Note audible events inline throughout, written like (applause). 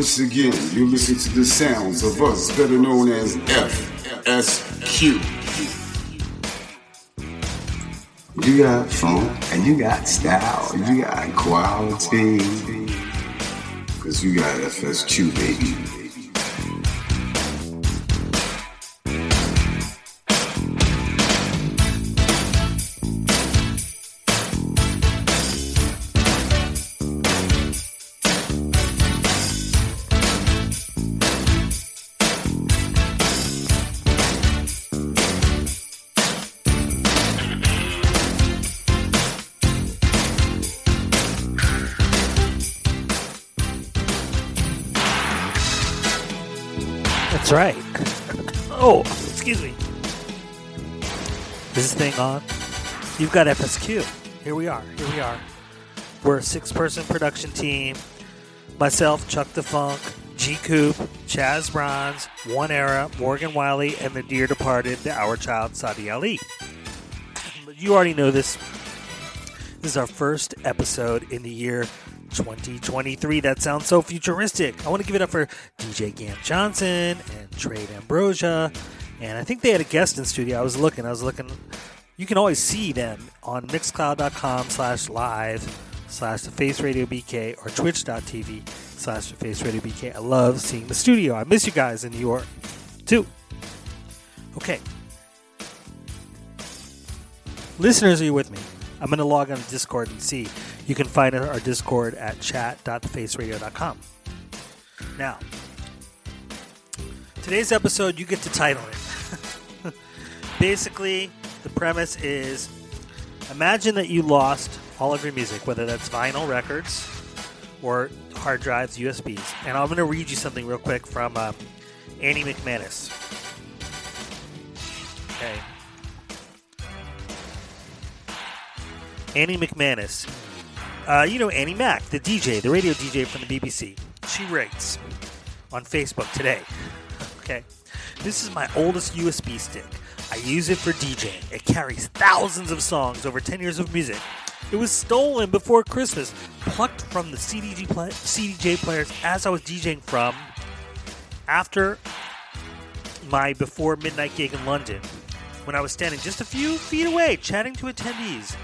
Once again, you listen to the sounds of us, better known as FSQ. You got funk and you got style, you got quality. Cause you got FSQ, baby. That's right. Oh, excuse me. Is this thing on? You've got FSQ. Here we are. Here we are. We're a six person production team. Myself, Chuck Da Fonk, G Coop, Chaz Bronze, One Era, Morgan Wiley, and the dear departed, the Our Child, Sadi Ali. You already know this. This is our first episode in the year 2023. That sounds so futuristic. I want to give it up for DJ Gant Johnson and Trade Ambrosia. And I think they had a guest in studio. I was looking. I was looking. You can always see them on mixcloud.com slash live slash the face radio bk or twitch.tv slash the face radio bk. I love seeing the studio. I miss you guys in New York too. Okay. Listeners, are you with me? I'm going to log on to Discord and see. You can find our Discord at chat.thefaceradio.com. Now, today's episode, you get to title it. (laughs) Basically, the premise is imagine that you lost all of your music, whether that's vinyl records or hard drives, USBs. And I'm going to read you something real quick from uh, Annie Macmanus. Okay. Annie Macmanus Uh, you know Annie Mac, the DJ, the radio DJ from the BBC. She writes on Facebook today. Okay, this is my oldest USB stick. I use it for DJing. It carries thousands of songs, over 10 years of music. It was stolen before Christmas, plucked from the CDG play- CDJ players as I was DJing from after my before midnight gig in London, when I was standing just a few feet away chatting to attendees.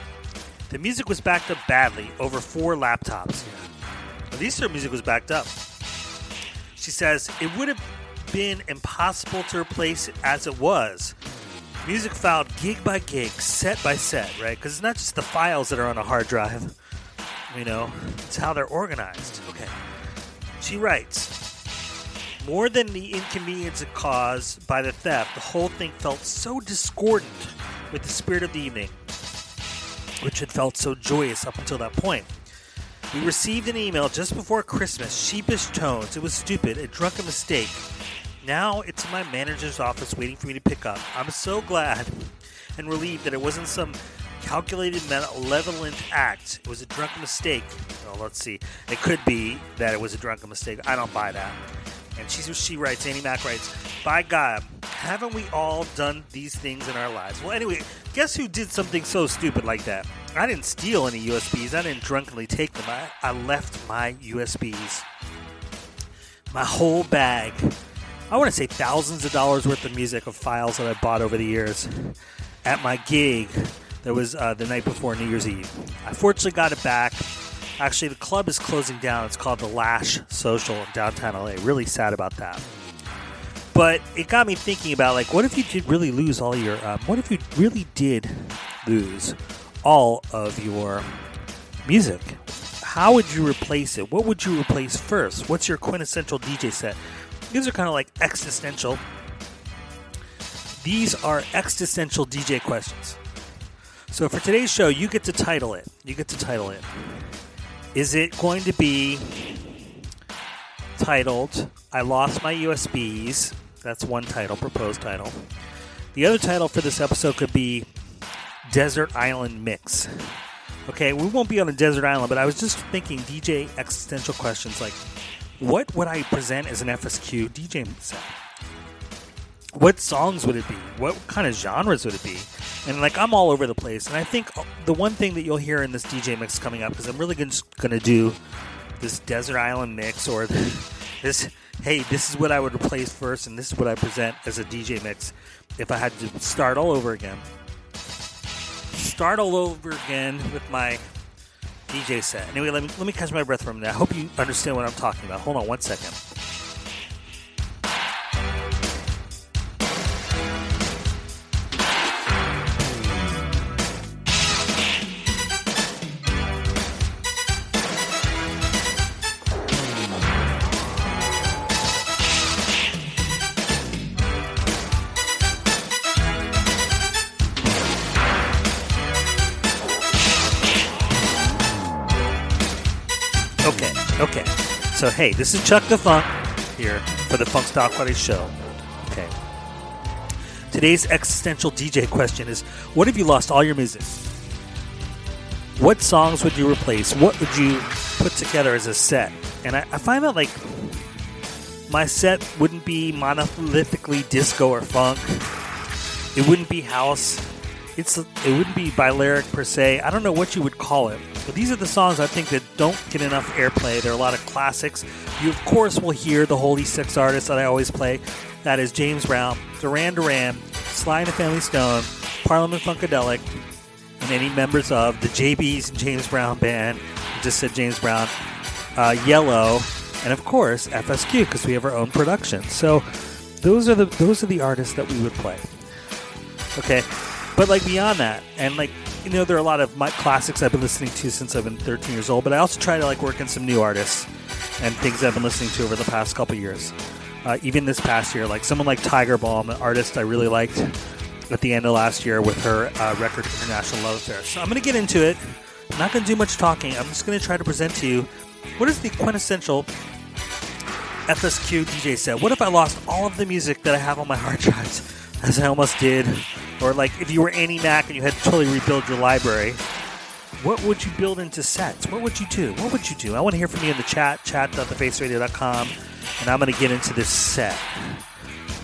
The music was backed up badly over four laptops. At least her music was backed up. She says it would have been impossible to replace it as it was. Music filed gig by gig, set by set, right? Because it's not just the files that are on a hard drive, you know, it's how they're organized. Okay. She writes More than the inconvenience it caused by the theft, the whole thing felt so discordant with the spirit of the evening, which had felt so joyous up until that point. We received an email just before Christmas, sheepish tones. It was stupid, a drunken mistake. Now it's in my manager's office waiting for me to pick up. I'm so glad and relieved that it wasn't some calculated malevolent act. It was a drunken mistake. Well, let's see. It could be that it was a drunken mistake. I don't buy that. And she, she writes, Annie Mac writes, By God, haven't we all done these things in our lives? Well, anyway, guess who did something so stupid like that? I didn't steal any USBs. I didn't drunkenly take them. I, I left my USBs. My whole bag. I want to say thousands of dollars worth of music of files that I bought over the years at my gig that was uh, the night before New Year's Eve. I fortunately got it back. Actually, the club is closing down. It's called the Lash Social in downtown LA. Really sad about that. But it got me thinking about like, what if you did really lose all your? Um, what if you really did lose all of your music? How would you replace it? What would you replace first? What's your quintessential DJ set? These are kind of like existential. These are existential DJ questions. So for today's show, you get to title it. You get to title it. Is it going to be titled I Lost My USBs? That's one title, proposed title. The other title for this episode could be Desert Island Mix. Okay, we won't be on a desert island, but I was just thinking DJ existential questions like what would I present as an FSQ DJ set? What songs would it be? What kind of genres would it be? And like I'm all over the place. And I think the one thing that you'll hear in this DJ mix coming up is I'm really going to do this desert island mix or this. Hey, this is what I would replace first, and this is what I present as a DJ mix if I had to start all over again. Start all over again with my DJ set. Anyway, let me let me catch my breath for a minute. I hope you understand what I'm talking about. Hold on one second. So hey, this is Chuck Da Fonk here for the Funk Style Quality Show. Okay. Today's existential DJ question is: What if you lost all your music? What songs would you replace? What would you put together as a set? And I, I find that like my set wouldn't be monolithically disco or funk. It wouldn't be house. It's it wouldn't be Balearic per se. I don't know what you would call it. But these are the songs I think that don't get enough airplay. There are a lot of classics. You of course will hear the Holy Six artists that I always play. That is James Brown, Duran Duran, Sly and the Family Stone, Parliament Funkadelic, and any members of the JB's and James Brown band. I just said James Brown, uh, Yello, and of course FSQ because we have our own production. So those are the those are the artists that we would play. Okay, but like beyond that, and like you know, there are a lot of my classics I've been listening to since I've been 13 years old. But I also try to like work in some new artists and things I've been listening to over the past couple years. Uh, even this past year, like someone like Tiger Balm, an artist I really liked at the end of last year with her uh, record International Love Affair. So I'm going to get into it. I'm not going to do much talking. I'm just going to try to present to you what is the quintessential FSQ DJ set. What if I lost all of the music that I have on my hard drives, as I almost did? Or like if you were Annie Mac and you had to totally rebuild your library, What would you build into sets? What would you do? What would you do? I want to hear from you in the chat, chat.thefaceradio.com, and I'm going to get into this set.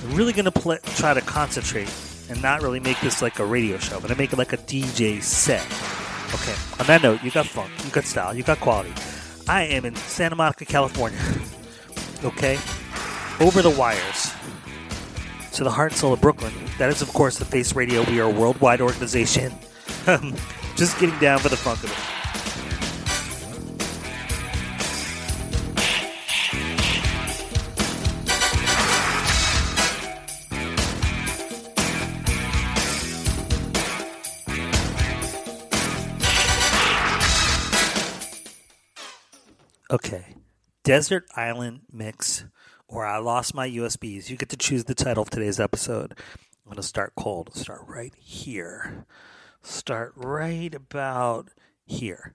I'm really going to play, try to concentrate and not really make this like a radio show, but I make it like a DJ set. Okay, on that note, you got funk, you got style, you got quality. I am in Santa Monica, California. (laughs) Okay? Over the wires to the heart and soul of Brooklyn. That is, of course, the Face Radio. We are a worldwide organization. (laughs) Um, just getting down for the funk of it. Okay. Desert Island Mix or I Lost My USBs. You get to choose the title of today's episode. I'm going to start cold. Start right here. Start right about here.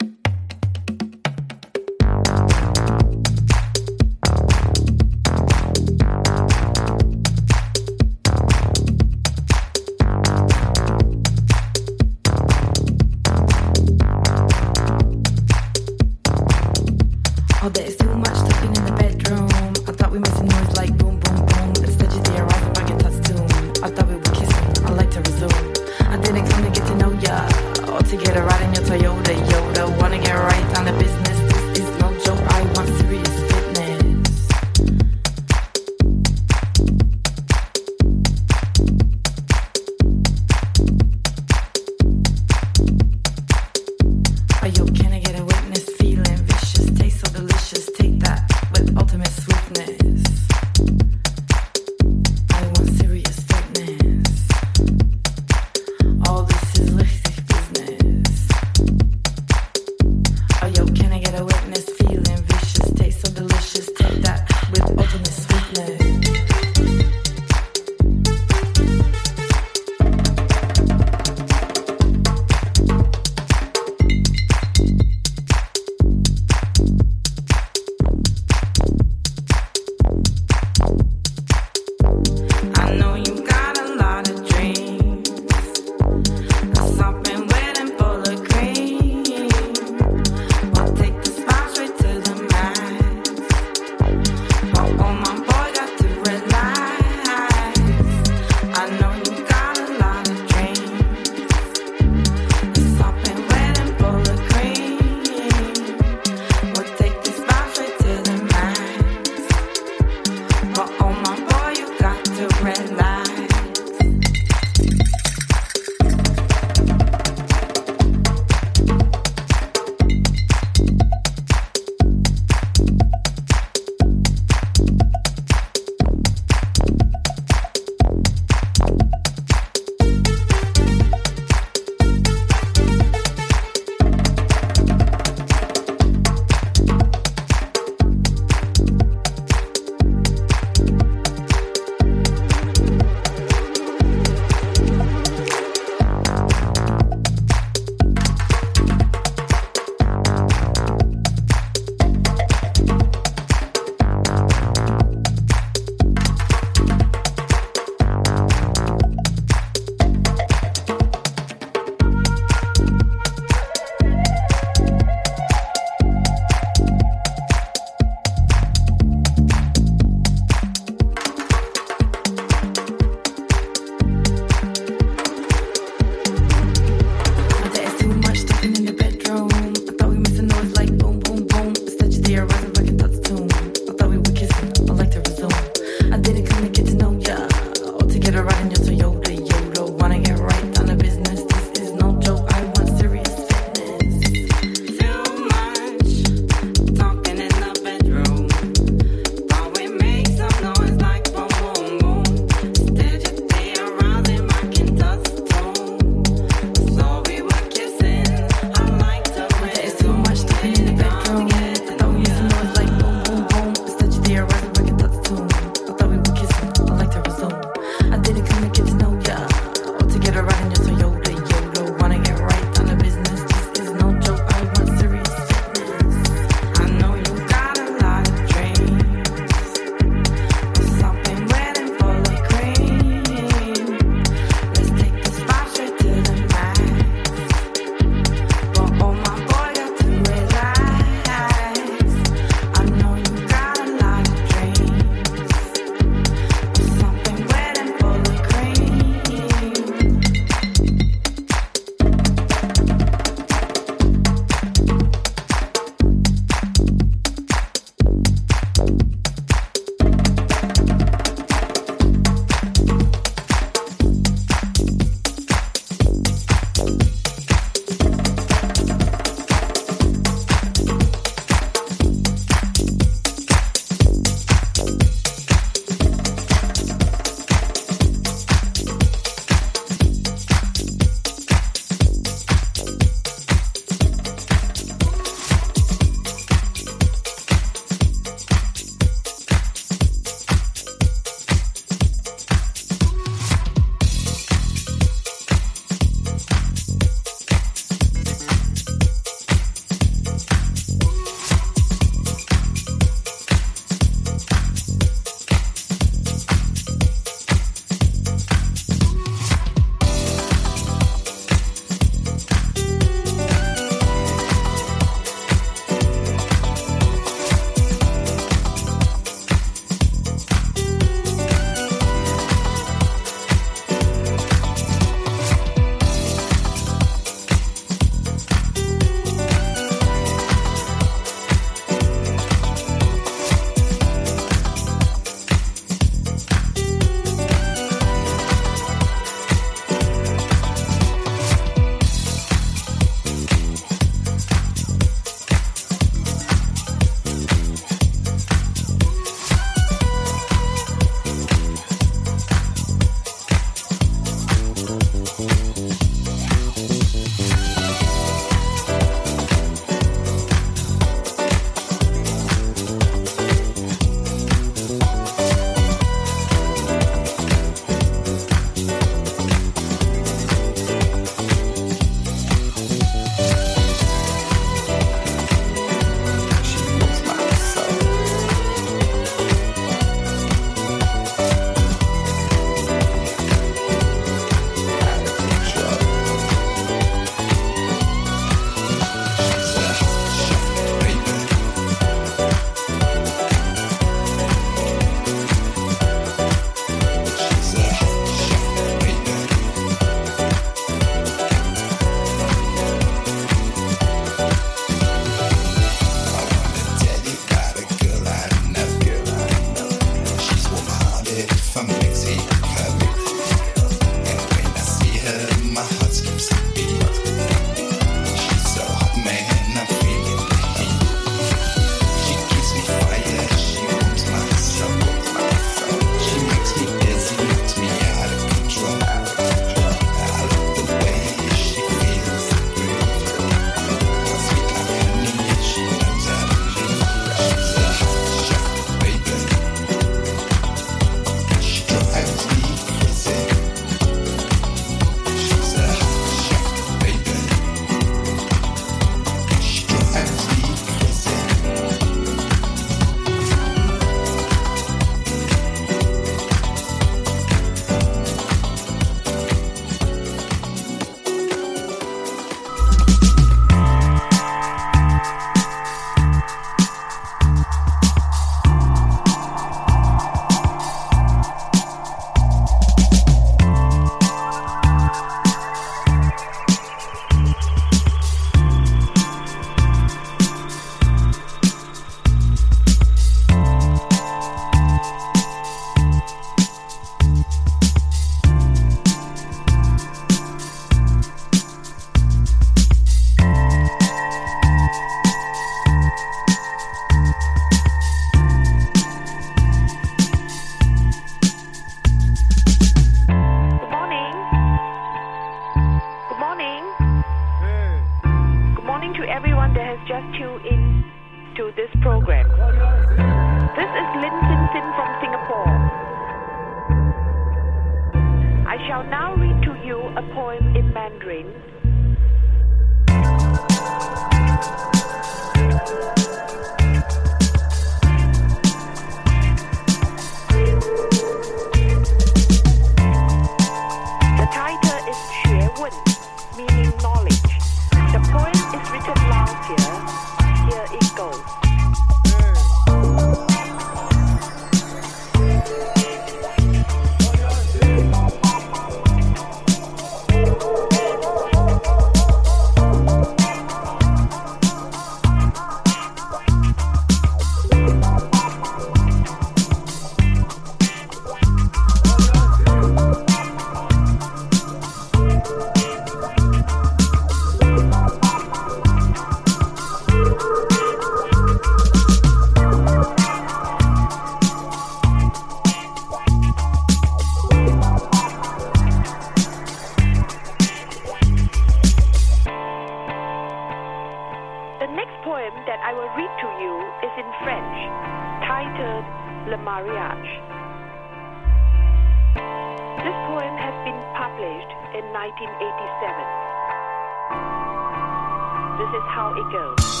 in 1987. This is how it goes.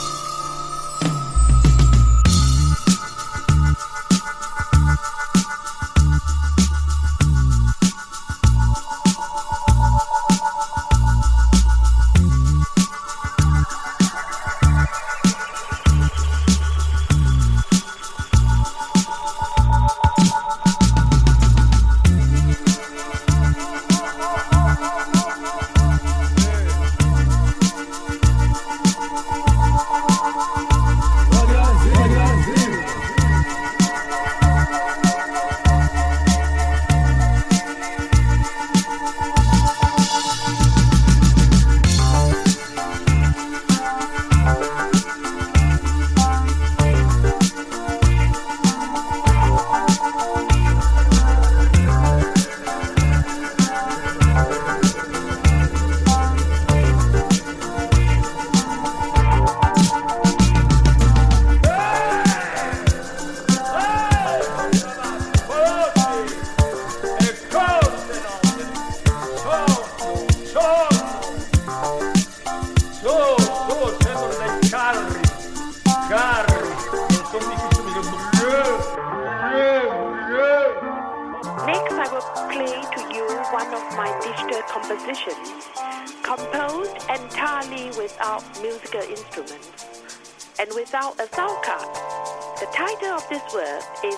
this work is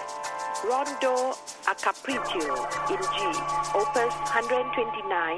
Rondo a Capriccio in G, opus 129,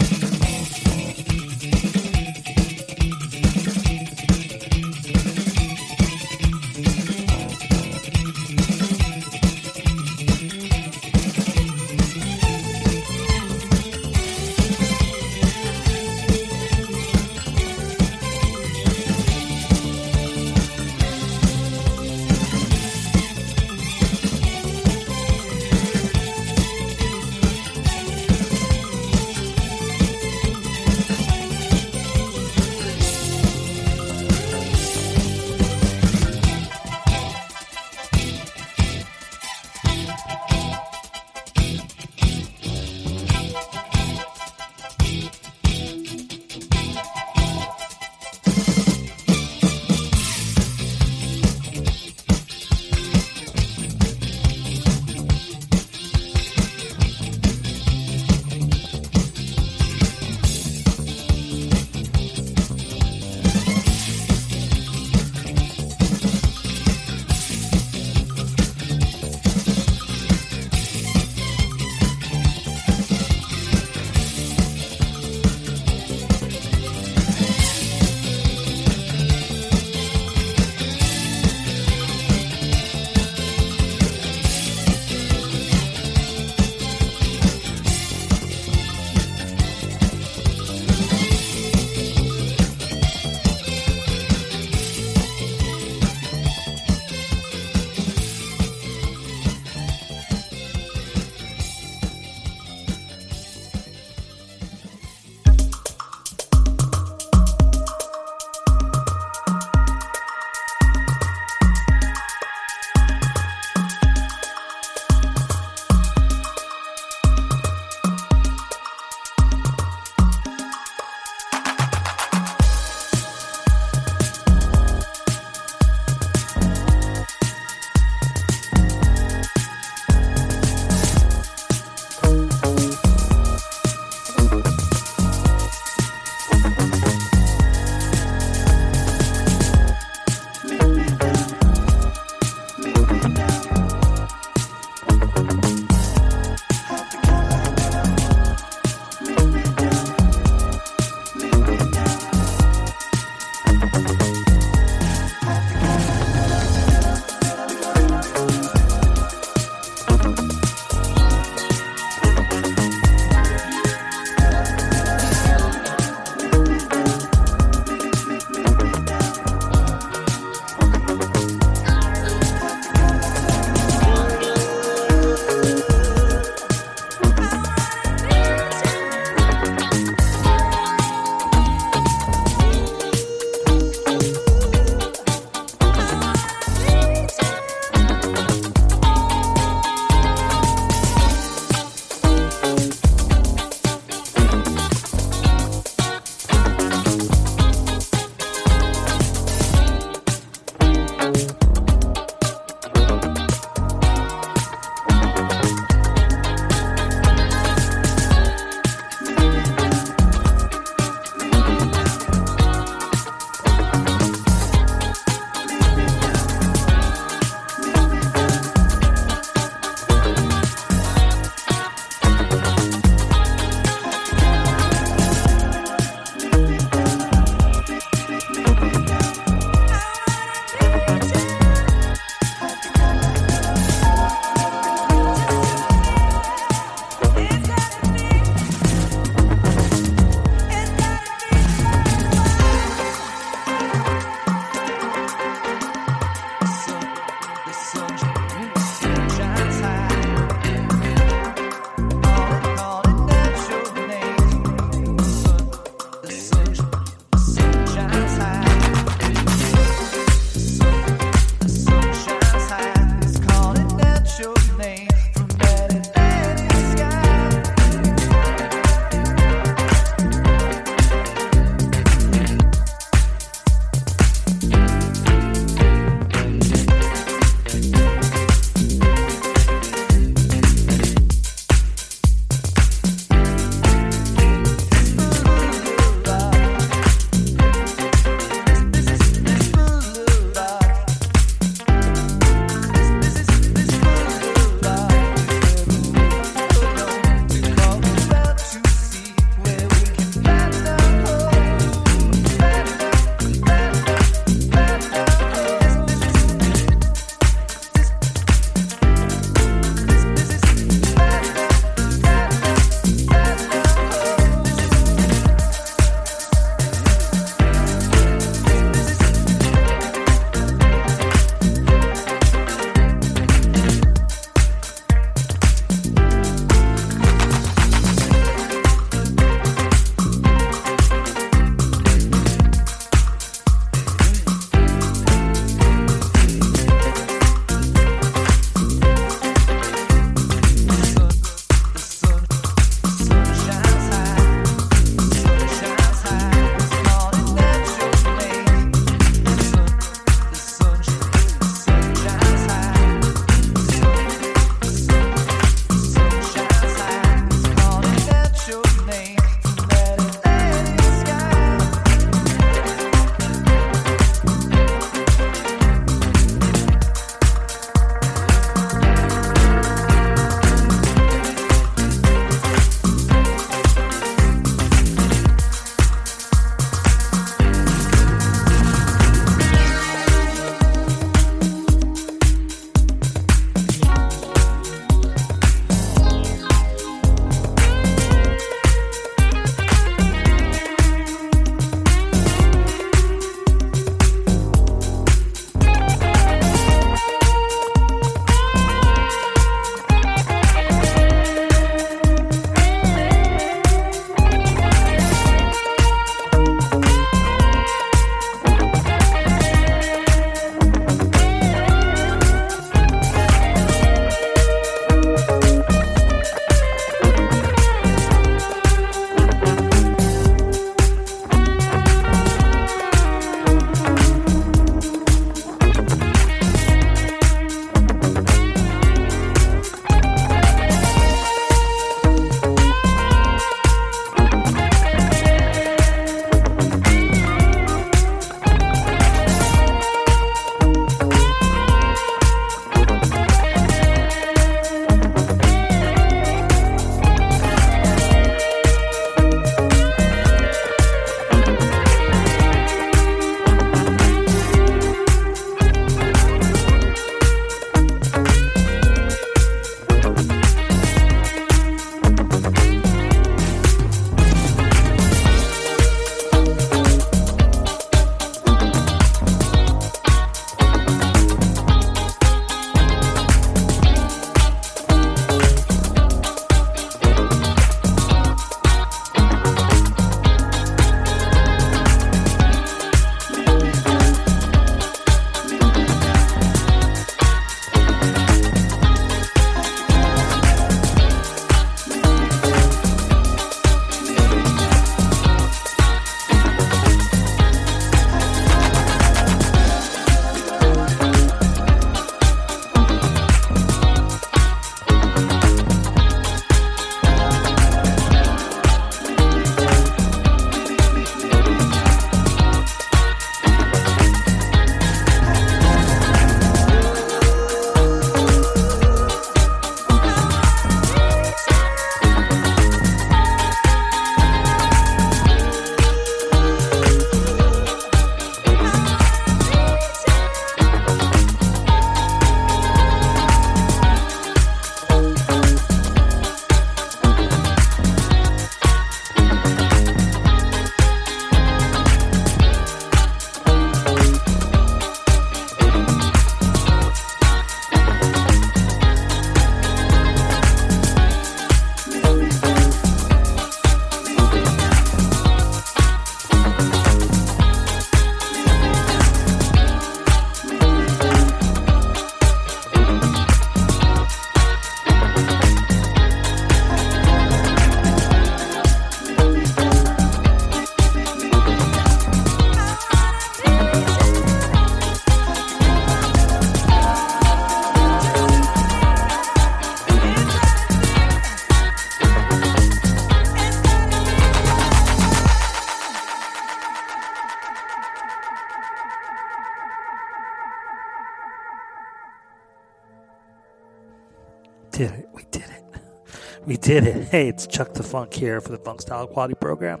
Did it. (laughs) Hey, it's Chuck Da Fonk here for the Funk Style Quality Program.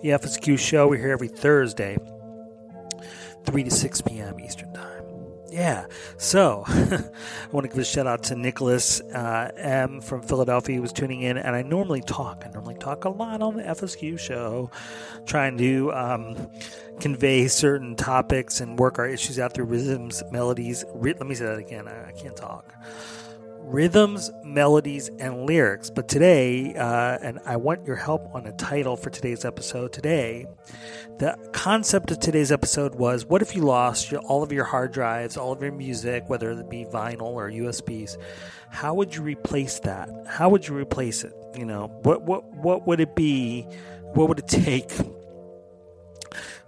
The FSQ show, we're here every Thursday, 3 to 6 p.m. Eastern Time. Yeah, so (laughs) I want to give a shout out to Nicholas uh, M from Philadelphia who was tuning in. And I normally talk, I normally talk a lot on the FSQ show, trying to um, convey certain topics and work our issues out through rhythms, melodies. Let me say that again, I, I can't talk rhythms, melodies, and lyrics. But today, uh, and I want your help on a title for today's episode. Today, the concept of today's episode was what if you lost your, all of your hard drives, all of your music, whether it be vinyl or USBs? How would you replace that? How would you replace it? You know, what what what would it be? What would it take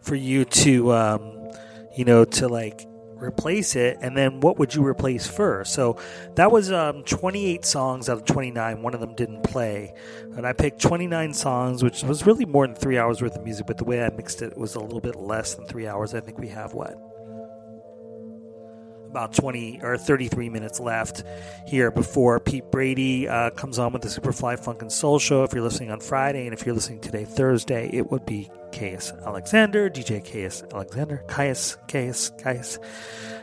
for you to, um, you know, to like replace it, and then what would you replace first? So that was um, 28 songs out of 29. One of them didn't play, and I picked 29 songs, which was really more than three hours worth of music. But the way I mixed it was a little bit less than three hours. I think we have what about 20 or 33 minutes left here before Pete Brady uh, comes on with the Superfly Funk and Soul Show. If you're listening on Friday, and if you're listening today, Thursday, it would be Caius Alexander, DJ Caius Alexander, Caius, Caius, Caius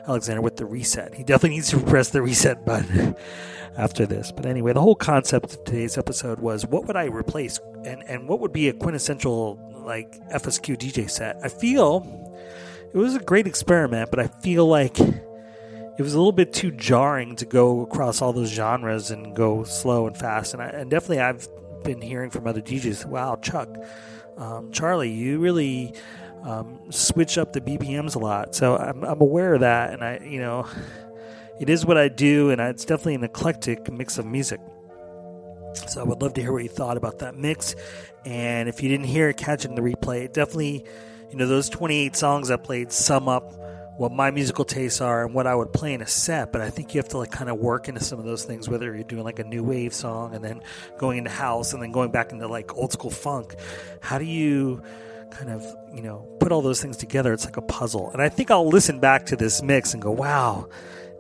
Alexander with the reset. He definitely needs to press the reset button (laughs) after this. But anyway, the whole concept of today's episode was what would I replace and, and what would be a quintessential like FSQ DJ set? I feel it was a great experiment, but I feel like it was a little bit too jarring to go across all those genres and go slow and fast. And, I, and definitely, I've been hearing from other DJs, wow, Chuck, um, Charlie, you really um, switch up the BPMs a lot. So I'm, I'm aware of that. And I, you know, it is what I do. And it's definitely an eclectic mix of music. So I would love to hear what you thought about that mix. And if you didn't hear it, catch it in the replay. Definitely, you know, those 28 songs I played sum up what my musical tastes are and what I would play in a set, but I think you have to like kind of work into some of those things, whether you're doing like a new wave song and then going into house and then going back into like old school funk. How do you kind of, you know, put all those things together? It's like a puzzle. And I think I'll listen back to this mix and go, wow,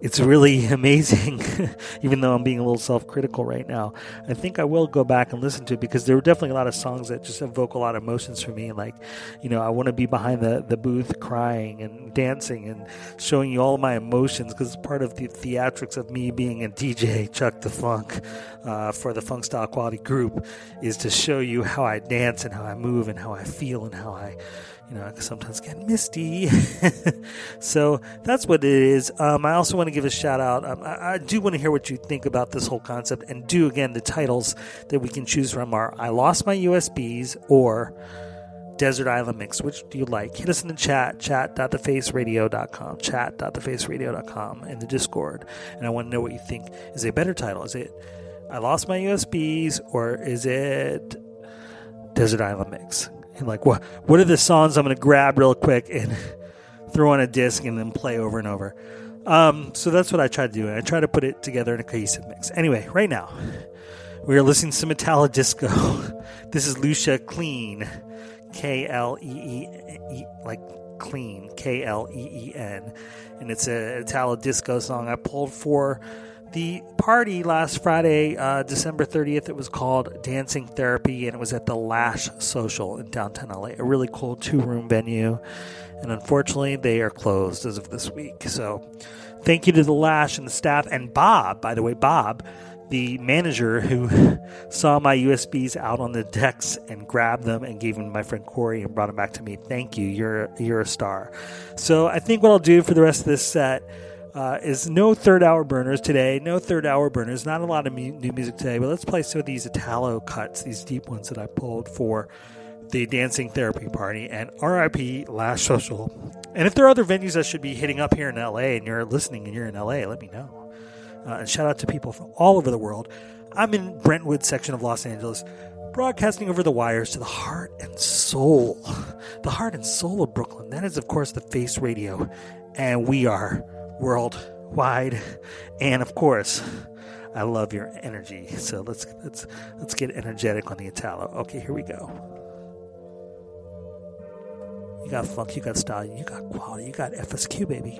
it's really (laughs) amazing, (laughs) even though I'm being a little self critical right now. I think I will go back and listen to it because there were definitely a lot of songs that just evoke a lot of emotions for me. Like, you know, I want to be behind the, the booth crying and dancing and showing you all my emotions because it's part of the theatrics of me being a DJ, Chuck Da Fonk, uh, for the Funk Style Quality Group, is to show you how I dance and how I move and how I feel and how I you know, I sometimes get misty. (laughs) so that's what it is. Um, I also want to give a shout out. Um, I, I, do want to hear what you think about this whole concept and do again the titles that we can choose from are I Lost My USBs or Desert Island Mix. Which do you like? Hit us in the chat, chat.thefaceradio.com, chat.thefaceradio.com in the Discord. And I want to know what you think is a better title. Is it I Lost My USBs or is it Desert Island Mix? And like, what what are the songs I'm going to grab real quick and (laughs) throw on a disc and then play over and over? Um, so that's what I try to do. I try to put it together in a cohesive mix. Anyway, right now we are listening to Metallo Disco. (laughs) this is Lucia Clean, K L E E, like clean, K L E E N, and it's a Italo disco song I pulled for the party last Friday, uh, December 30th, it was called Dancing Therapy, and it was at the Lash Social in downtown LA, a really cool two room venue. And unfortunately, they are closed as of this week. So, thank you to the Lash and the staff, and Bob, by the way, Bob, the manager who (laughs) saw my USBs out on the decks and grabbed them and gave them to my friend Corey and brought them back to me. Thank you. You're, you're a star. So, I think what I'll do for the rest of this set uh, is no third hour burners today. No third hour burners. Not a lot of mu- new music today, but let's play some of these Italo cuts, these deep ones that I pulled for the dancing therapy party and RIP Lash Social. And if there are other venues I should be hitting up here in LA and you're listening and you're in LA, let me know. Uh, and shout out to people from all over the world. I'm in Brentwood section of Los Angeles, broadcasting over the wires to the heart and soul, the heart and soul of Brooklyn. That is, of course, the Face Radio, and we are worldwide. And of course, I love your energy. So let's let's let's get energetic on the Italo. Okay, here we go. You got funk, you got style, you got quality, you got FSQ, baby.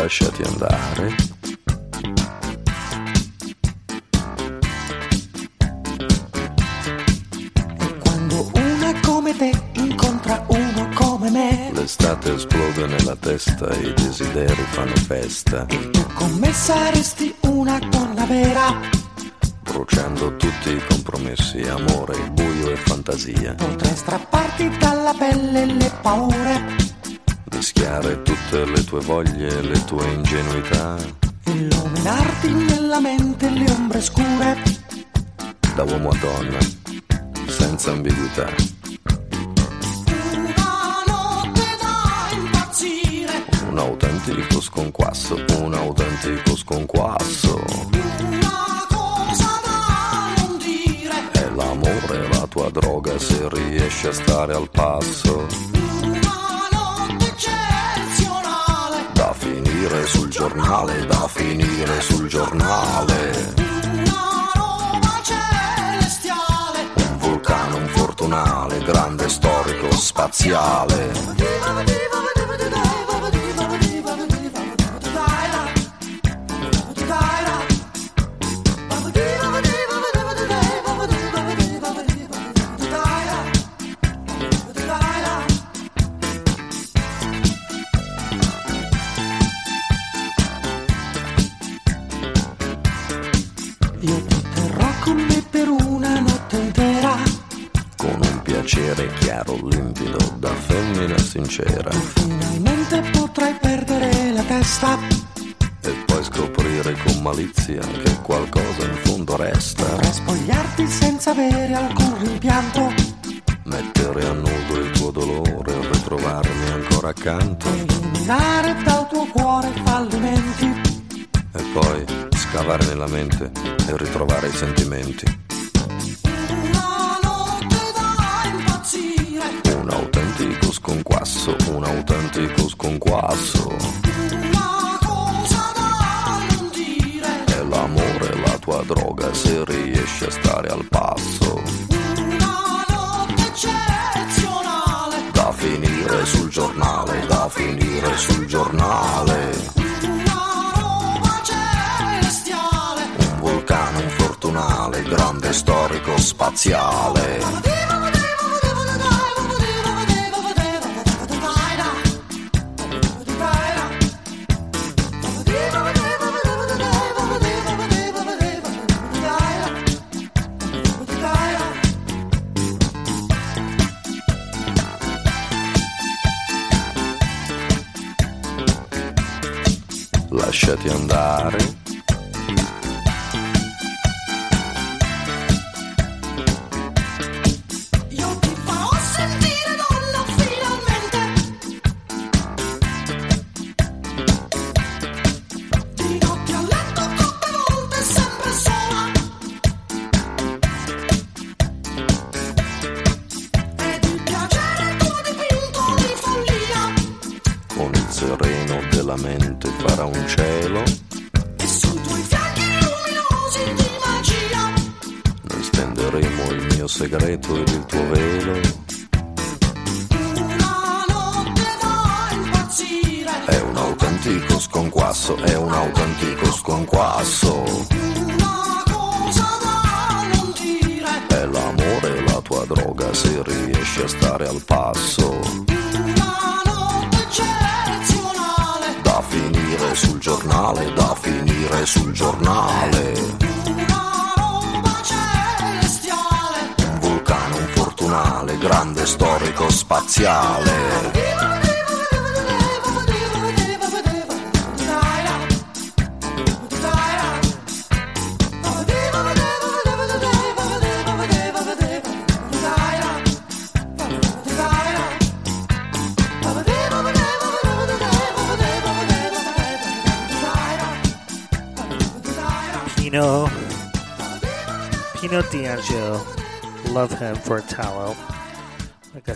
Lasciati andare. Quando una come te incontra uno come me, L'estate esplode nella testa e i desideri fanno festa, come saresti una donna vera, bruciando tutti i compromessi, amore, buio e fantasia. potrei strapparti dalla pelle le paure, Mischiare tutte le tue voglie e le tue ingenuità, illuminarti nella mente le ombre scure, da uomo a donna, senza ambiguità. una notte da impazzire, Un autentico sconquasso, un autentico sconquasso. una cosa da non dire, È l'amore la tua droga se riesci a stare al passo. Da finire sul giornale, da finire sul giornale. una roba celestiale, Un vulcano, un fortunale, grande storico spaziale. vedere чай 假的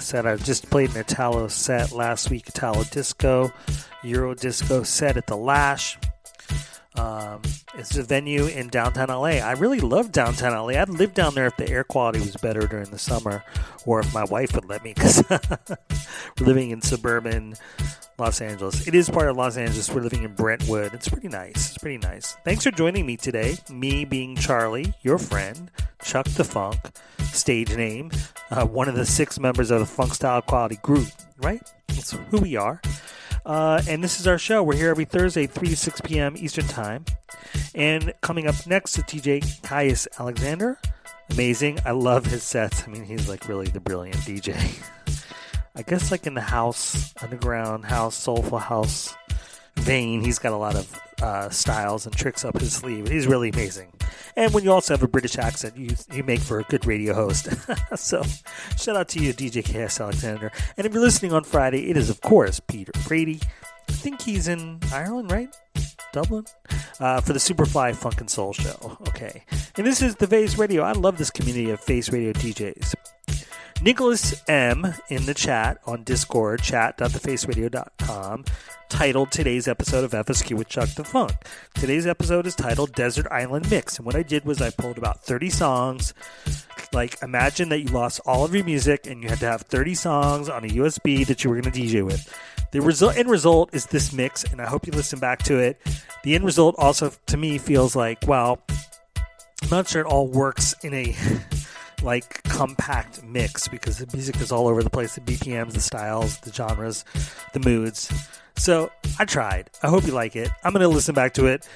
said, I just played an Italo set last week, Italo Disco, Euro Disco set at the Lash. Um, it's a venue in downtown LA. I really love downtown LA. I'd live down there if the air quality was better during the summer, or if my wife would let me, because (laughs) we're living in suburban Los Angeles. It is part of Los Angeles. We're living in Brentwood. It's pretty nice. It's pretty nice. Thanks for joining me today. Me being Charlie, your friend, Chuck Da Fonk, stage name, uh, one of the six members of the Funk Style Quality Group, right? That's who we are. Uh, and this is our show. We're here every Thursday, 3 to 6 p.m. Eastern Time. And coming up next is TJ Caius Alexander. Amazing. I love his sets. I mean, he's like really the brilliant DJ. (laughs) I guess like in the house, underground house, soulful house vein, he's got a lot of uh, styles and tricks up his sleeve. He's really amazing. And when you also have a British accent, you you make for a good radio host. (laughs) so shout out to you, DJ Caius Alexander. And if you're listening on Friday, it is of course Peter Brady. I think he's in Ireland, right? Dublin? Uh, for the Superfly Funk and Soul Show. Okay. And this is the Face Radio. I love this community of Face Radio DJs. Nicholas M in the chat on Discord, chat.thefaceradio.com, titled today's episode of FSQ with Chuck Da Fonk. Today's episode is titled Desert Island Mix. And what I did was I pulled about 30 songs. Like, imagine that you lost all of your music and you had to have 30 songs on a USB that you were going to DJ with. The result, end result is this mix, and I hope you listen back to it. The end result also, to me, feels like, well, I'm not sure it all works in a (laughs) like compact mix because the music is all over the place the BPMs, the styles, the genres, the moods. So I tried. I hope you like it. I'm going to listen back to it.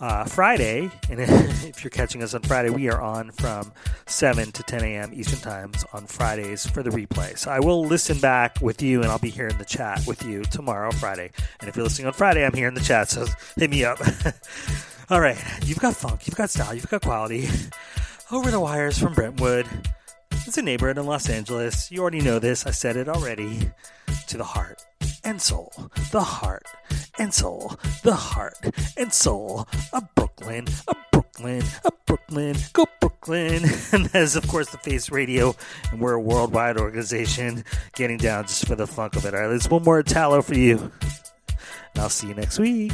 uh, Friday, and (laughs) if you're catching us on Friday, we are on from 7 to 10 a.m. Eastern Times on Fridays for the replay. So I will listen back with you, and I'll be here in the chat with you tomorrow, Friday. And if you're listening on Friday, I'm here in the chat, so (laughs) hit me up. (laughs) All right, you've got funk, you've got style, you've got quality. Over the wires from Brentwood. It's a neighborhood in Los Angeles. You already know this. I said it already. To the heart and soul, the heart and soul, the heart and soul of Brooklyn, of Brooklyn, of Brooklyn, go Brooklyn. (laughs) And that is, of course, the Face Radio, and we're a worldwide organization getting down just for the funk of it. All right, there's one more Italo for you. And I'll see you next week.